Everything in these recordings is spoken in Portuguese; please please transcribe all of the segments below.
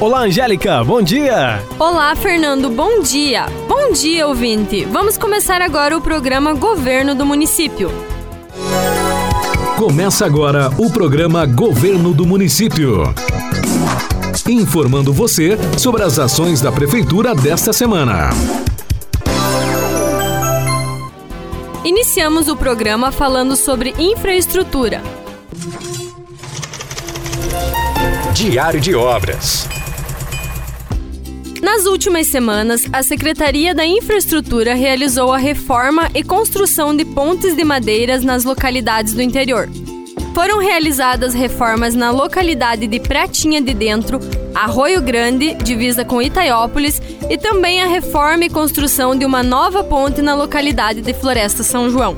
Olá, Angélica, bom dia! Olá, Fernando, bom dia! Bom dia, ouvinte! Vamos começar agora o programa Governo do Município. Começa agora o programa Governo do Município. Informando você sobre as ações da Prefeitura desta semana. Iniciamos o programa falando sobre infraestrutura. Diário de Obras. Nas últimas semanas, a Secretaria da Infraestrutura realizou a reforma e construção de pontes de madeiras nas localidades do interior. Foram realizadas reformas na localidade de Pratinha de Dentro, Arroio Grande, divisa com Itaiópolis, e também a reforma e construção de uma nova ponte na localidade de Floresta São João.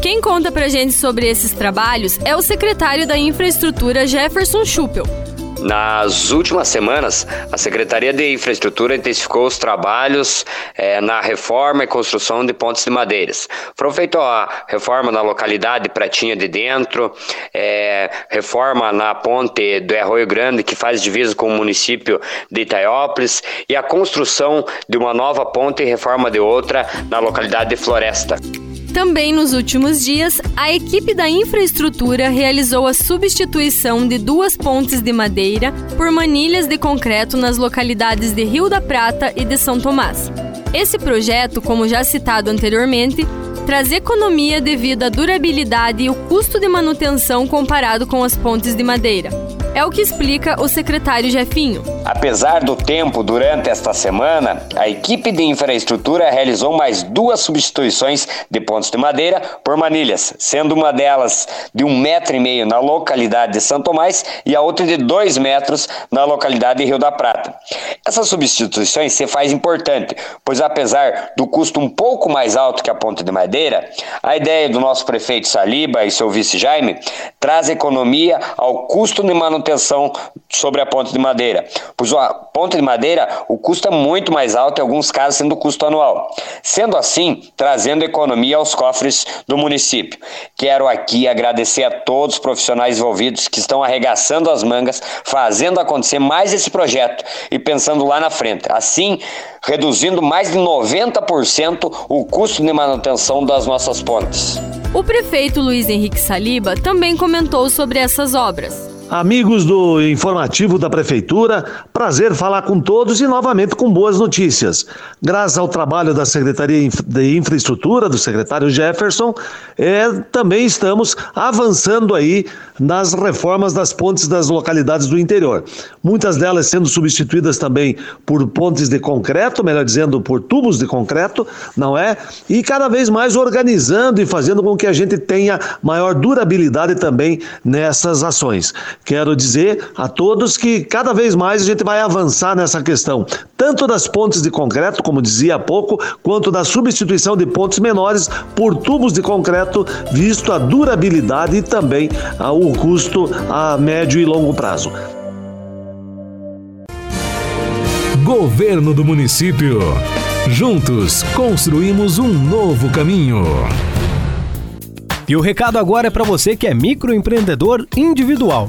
Quem conta pra gente sobre esses trabalhos é o secretário da Infraestrutura Jefferson Schuppel. Nas últimas semanas, a Secretaria de Infraestrutura intensificou os trabalhos eh, na reforma e construção de pontes de madeiras. Foram feitas a reforma na localidade Pratinha de Dentro, eh, reforma na ponte do Arroio Grande, que faz divisa com o município de Itaiópolis, e a construção de uma nova ponte e reforma de outra na localidade de Floresta. Também nos últimos dias, a equipe da infraestrutura realizou a substituição de duas pontes de madeira por manilhas de concreto nas localidades de Rio da Prata e de São Tomás. Esse projeto, como já citado anteriormente, traz economia devido à durabilidade e o custo de manutenção comparado com as pontes de madeira. É o que explica o secretário Jefinho. Apesar do tempo durante esta semana, a equipe de infraestrutura realizou mais duas substituições de pontos de madeira por manilhas, sendo uma delas de um metro e meio na localidade de São Tomás e a outra de dois metros na localidade de Rio da Prata. Essas substituições se faz importante, pois apesar do custo um pouco mais alto que a ponte de madeira, a ideia do nosso prefeito Saliba e seu vice Jaime traz economia ao custo de manutenção manutenção sobre a ponte de madeira. Pois a ponte de madeira, o custo é muito mais alto, em alguns casos sendo o custo anual. Sendo assim, trazendo economia aos cofres do município. Quero aqui agradecer a todos os profissionais envolvidos que estão arregaçando as mangas, fazendo acontecer mais esse projeto e pensando lá na frente. Assim, reduzindo mais de 90% o custo de manutenção das nossas pontes. O prefeito Luiz Henrique Saliba também comentou sobre essas obras. Amigos do informativo da Prefeitura, prazer falar com todos e novamente com boas notícias. Graças ao trabalho da Secretaria de Infraestrutura, do secretário Jefferson, é, também estamos avançando aí nas reformas das pontes das localidades do interior. Muitas delas sendo substituídas também por pontes de concreto, melhor dizendo, por tubos de concreto, não é? E cada vez mais organizando e fazendo com que a gente tenha maior durabilidade também nessas ações. Quero dizer a todos que cada vez mais a gente vai avançar nessa questão, tanto das pontes de concreto, como dizia há pouco, quanto da substituição de pontes menores por tubos de concreto, visto a durabilidade e também o custo a médio e longo prazo. Governo do Município. Juntos construímos um novo caminho. E o recado agora é para você que é microempreendedor individual.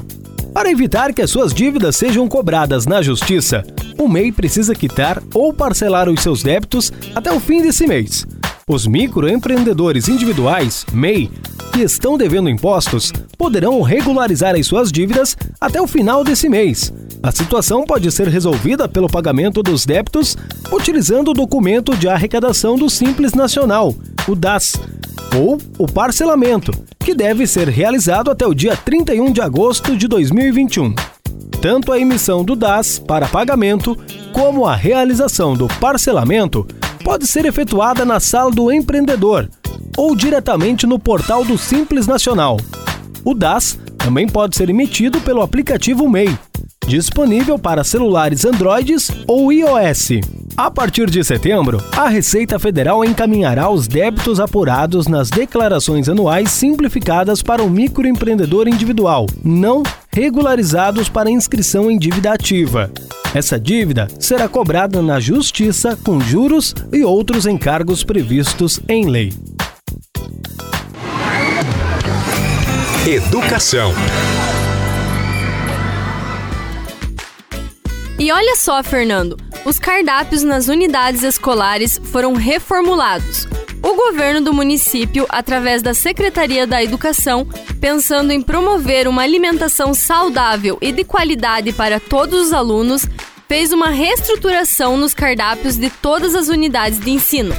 Para evitar que as suas dívidas sejam cobradas na justiça, o MEI precisa quitar ou parcelar os seus débitos até o fim desse mês. Os microempreendedores individuais, MEI, que estão devendo impostos, poderão regularizar as suas dívidas até o final desse mês. A situação pode ser resolvida pelo pagamento dos débitos utilizando o documento de arrecadação do Simples Nacional, o DAS, ou o parcelamento, que deve ser realizado até o dia 31 de agosto de 2021. Tanto a emissão do DAS para pagamento como a realização do parcelamento pode ser efetuada na sala do empreendedor ou diretamente no portal do Simples Nacional. O DAS também pode ser emitido pelo aplicativo MEI, disponível para celulares Androids ou iOS. A partir de setembro, a Receita Federal encaminhará os débitos apurados nas declarações anuais simplificadas para o microempreendedor individual, não regularizados para inscrição em dívida ativa. Essa dívida será cobrada na Justiça com juros e outros encargos previstos em lei. Educação. E E olha só, Fernando, os cardápios nas unidades escolares foram reformulados. O governo do município, através da Secretaria da Educação, pensando em promover uma alimentação saudável e de qualidade para todos os alunos, fez uma reestruturação nos cardápios de todas as unidades de ensino.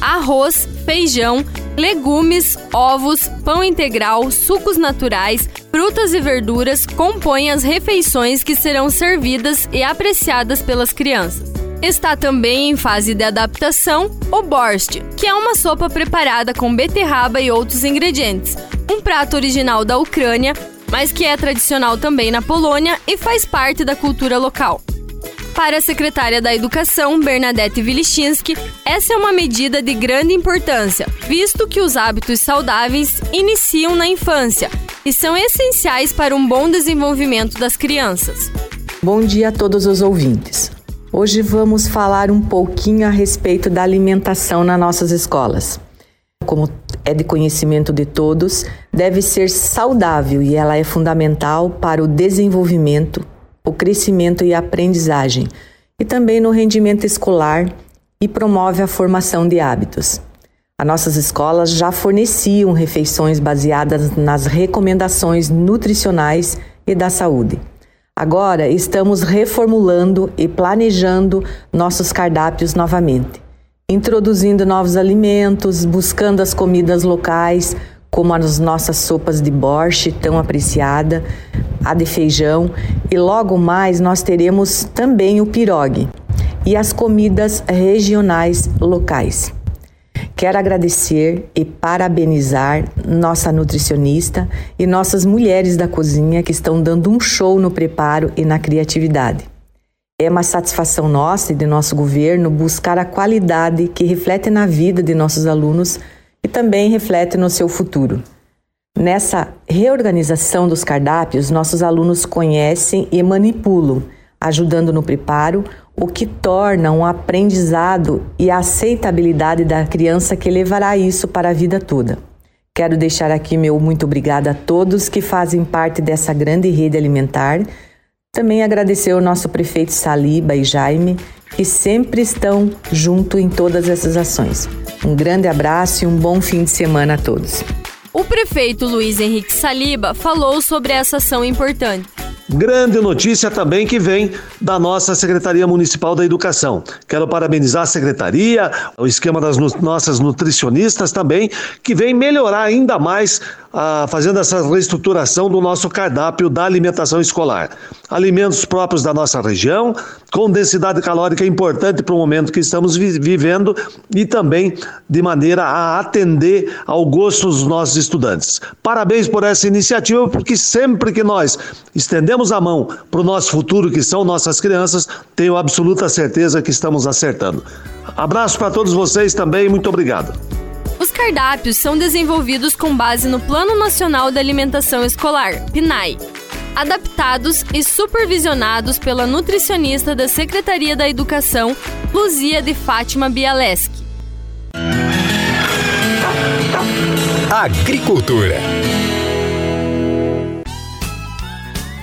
Arroz, feijão, legumes, ovos, pão integral, sucos naturais, frutas e verduras compõem as refeições que serão servidas e apreciadas pelas crianças. Está também em fase de adaptação o borst, que é uma sopa preparada com beterraba e outros ingredientes. Um prato original da Ucrânia, mas que é tradicional também na Polônia e faz parte da cultura local. Para a secretária da Educação, Bernadette Vilichinski, essa é uma medida de grande importância, visto que os hábitos saudáveis iniciam na infância e são essenciais para um bom desenvolvimento das crianças. Bom dia a todos os ouvintes. Hoje vamos falar um pouquinho a respeito da alimentação nas nossas escolas. Como é de conhecimento de todos, deve ser saudável e ela é fundamental para o desenvolvimento, o crescimento e a aprendizagem, e também no rendimento escolar e promove a formação de hábitos. As nossas escolas já forneciam refeições baseadas nas recomendações nutricionais e da saúde. Agora estamos reformulando e planejando nossos cardápios novamente, introduzindo novos alimentos, buscando as comidas locais, como as nossas sopas de borscht tão apreciada, a de feijão, e logo mais nós teremos também o pirogue e as comidas regionais locais. Quero agradecer e parabenizar nossa nutricionista e nossas mulheres da cozinha que estão dando um show no preparo e na criatividade. É uma satisfação nossa e de nosso governo buscar a qualidade que reflete na vida de nossos alunos e também reflete no seu futuro. Nessa reorganização dos cardápios, nossos alunos conhecem e manipulam, ajudando no preparo, o que torna um aprendizado e a aceitabilidade da criança que levará isso para a vida toda. Quero deixar aqui meu muito obrigada a todos que fazem parte dessa grande rede alimentar. Também agradecer ao nosso prefeito Saliba e Jaime, que sempre estão junto em todas essas ações. Um grande abraço e um bom fim de semana a todos. O prefeito Luiz Henrique Saliba falou sobre essa ação importante. Grande notícia também que vem da nossa Secretaria Municipal da Educação. Quero parabenizar a secretaria, o esquema das nossas nutricionistas também, que vem melhorar ainda mais ah, fazendo essa reestruturação do nosso cardápio da alimentação escolar. Alimentos próprios da nossa região, com densidade calórica importante para o momento que estamos vi vivendo e também de maneira a atender ao gosto dos nossos estudantes. Parabéns por essa iniciativa, porque sempre que nós estendemos a mão para o nosso futuro, que são nossas crianças, tenho absoluta certeza que estamos acertando. Abraço para todos vocês também, muito obrigado. Os cardápios são desenvolvidos com base no Plano Nacional da Alimentação Escolar, PNAE, adaptados e supervisionados pela nutricionista da Secretaria da Educação, Luzia de Fátima Bialeski. Agricultura.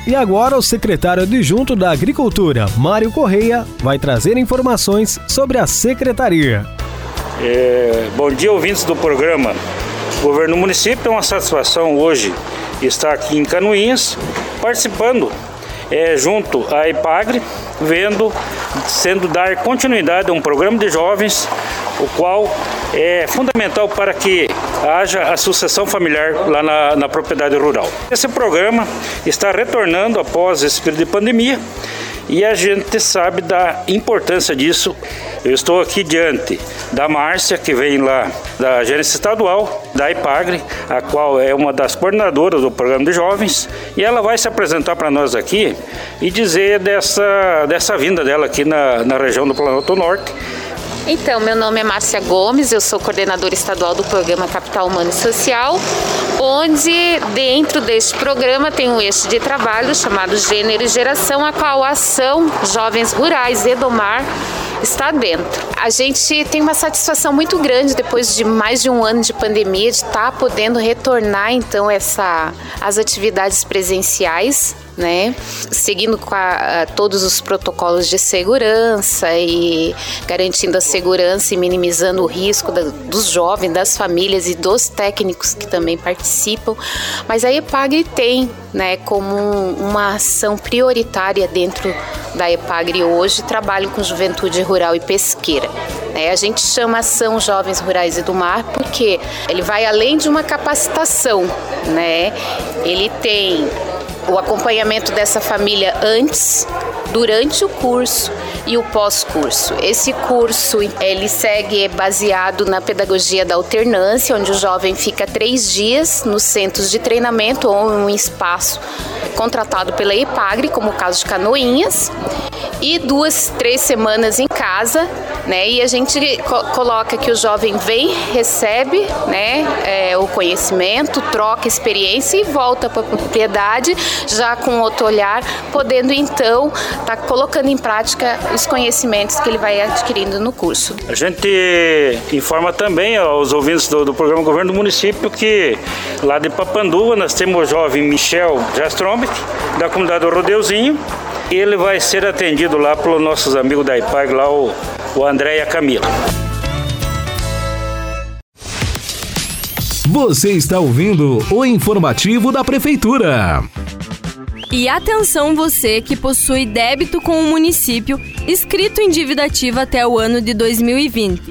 E agora o secretário adjunto da Agricultura, Mário Correia, vai trazer informações sobre a secretaria. É, bom dia, ouvintes do programa. Governo Município, é uma satisfação hoje estar aqui em Canoinhas, participando é, junto à IPAGRE, vendo, sendo dar continuidade a um programa de jovens, o qual é fundamental para que haja a sucessão familiar lá na, na propriedade rural. Esse programa está retornando após esse período de pandemia e a gente sabe da importância disso. Eu estou aqui diante da Márcia, que vem lá da gerência estadual, da IPAGRE, a qual é uma das coordenadoras do programa de jovens, e ela vai se apresentar para nós aqui e dizer dessa, dessa vinda dela aqui na, na região do Planalto Norte então, meu nome é Márcia Gomes, eu sou coordenadora estadual do programa Capital Humano e Social, onde dentro deste programa tem um eixo de trabalho chamado Gênero e Geração, a qual a ação Jovens Rurais Edomar está dentro. A gente tem uma satisfação muito grande depois de mais de um ano de pandemia de estar tá podendo retornar então essa as atividades presenciais né? Seguindo com a, todos os protocolos de segurança e garantindo a segurança e minimizando o risco da, dos jovens, das famílias e dos técnicos que também participam. Mas a EPAGRE tem, né, como uma ação prioritária dentro da EPAGRE hoje, trabalho com juventude rural e pesqueira. Né? A gente chama ação Jovens Rurais e do Mar porque ele vai além de uma capacitação, né? Ele tem o acompanhamento dessa família antes, durante o curso e o pós-curso. Esse curso ele segue baseado na pedagogia da alternância, onde o jovem fica três dias nos centros de treinamento ou em um espaço contratado pela EPAGRE, como o caso de Canoinhas, e duas, três semanas em casa, né? E a gente co coloca que o jovem vem, recebe, né, é, o conhecimento, troca experiência e volta para a propriedade já com outro olhar, podendo então estar tá colocando em prática os conhecimentos que ele vai adquirindo no curso. A gente informa também aos ouvintes do, do programa Governo do Município que lá de Papanduva nós temos o jovem Michel Jastrombic, da comunidade do Rodeuzinho, ele vai ser atendido lá pelos nossos amigos da IPAG, lá o, o André e a Camila. Você está ouvindo o informativo da Prefeitura. E atenção você que possui débito com o município escrito em dívida ativa até o ano de 2020.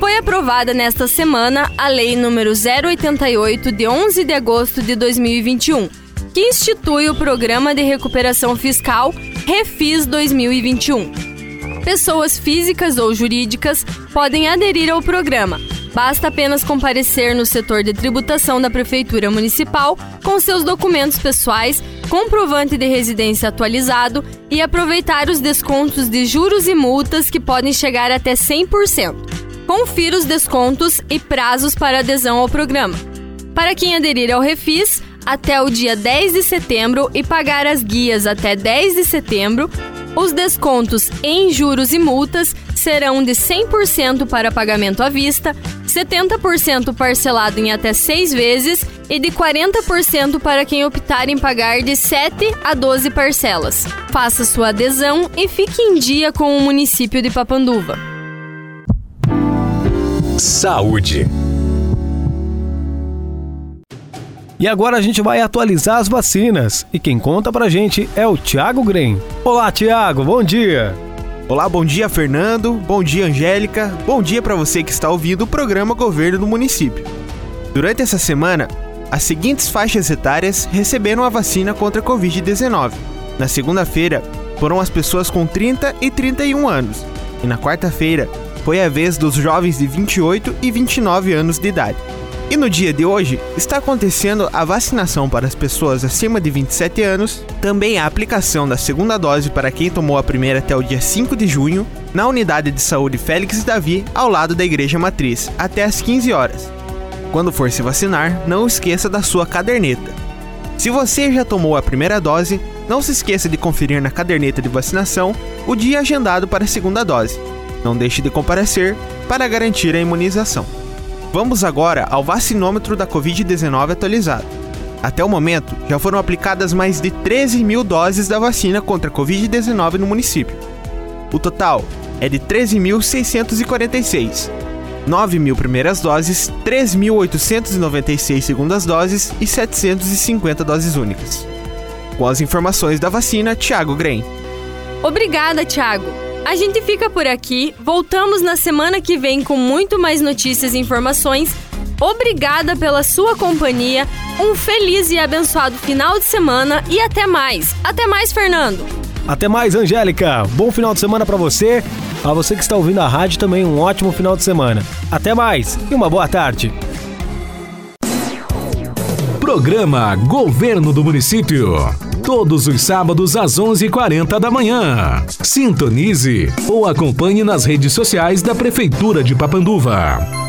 Foi aprovada nesta semana a Lei número 088 de 11 de agosto de 2021 que institui o Programa de Recuperação Fiscal Refis 2021. Pessoas físicas ou jurídicas podem aderir ao programa. Basta apenas comparecer no setor de tributação da Prefeitura Municipal com seus documentos pessoais, comprovante de residência atualizado e aproveitar os descontos de juros e multas que podem chegar até 100%. Confira os descontos e prazos para adesão ao programa. Para quem aderir ao Refis, até o dia 10 de setembro e pagar as guias até 10 de setembro, os descontos em juros e multas serão de 100% para pagamento à vista, 70% parcelado em até 6 vezes e de 40% para quem optar em pagar de 7 a 12 parcelas. Faça sua adesão e fique em dia com o município de Papanduva. Saúde. E agora a gente vai atualizar as vacinas. E quem conta pra gente é o Thiago Grem. Olá, Thiago, bom dia. Olá, bom dia, Fernando. Bom dia, Angélica. Bom dia para você que está ouvindo o programa Governo do Município. Durante essa semana, as seguintes faixas etárias receberam a vacina contra a Covid-19. Na segunda-feira, foram as pessoas com 30 e 31 anos. E na quarta-feira, foi a vez dos jovens de 28 e 29 anos de idade. E no dia de hoje, está acontecendo a vacinação para as pessoas acima de 27 anos, também a aplicação da segunda dose para quem tomou a primeira até o dia 5 de junho, na unidade de saúde Félix Davi, ao lado da Igreja Matriz, até às 15 horas. Quando for se vacinar, não esqueça da sua caderneta. Se você já tomou a primeira dose, não se esqueça de conferir na caderneta de vacinação o dia agendado para a segunda dose. Não deixe de comparecer para garantir a imunização. Vamos agora ao vacinômetro da Covid-19 atualizado. Até o momento, já foram aplicadas mais de 13 mil doses da vacina contra a Covid-19 no município. O total é de 13.646. 9 mil primeiras doses, 3.896 segundas doses e 750 doses únicas. Com as informações da vacina, Thiago Grem. Obrigada, Thiago. A gente fica por aqui. Voltamos na semana que vem com muito mais notícias e informações. Obrigada pela sua companhia. Um feliz e abençoado final de semana e até mais. Até mais, Fernando. Até mais, Angélica. Bom final de semana para você. A você que está ouvindo a rádio também um ótimo final de semana. Até mais e uma boa tarde. Programa Governo do Município todos os sábados às 11h40 da manhã. Sintonize ou acompanhe nas redes sociais da Prefeitura de Papanduva.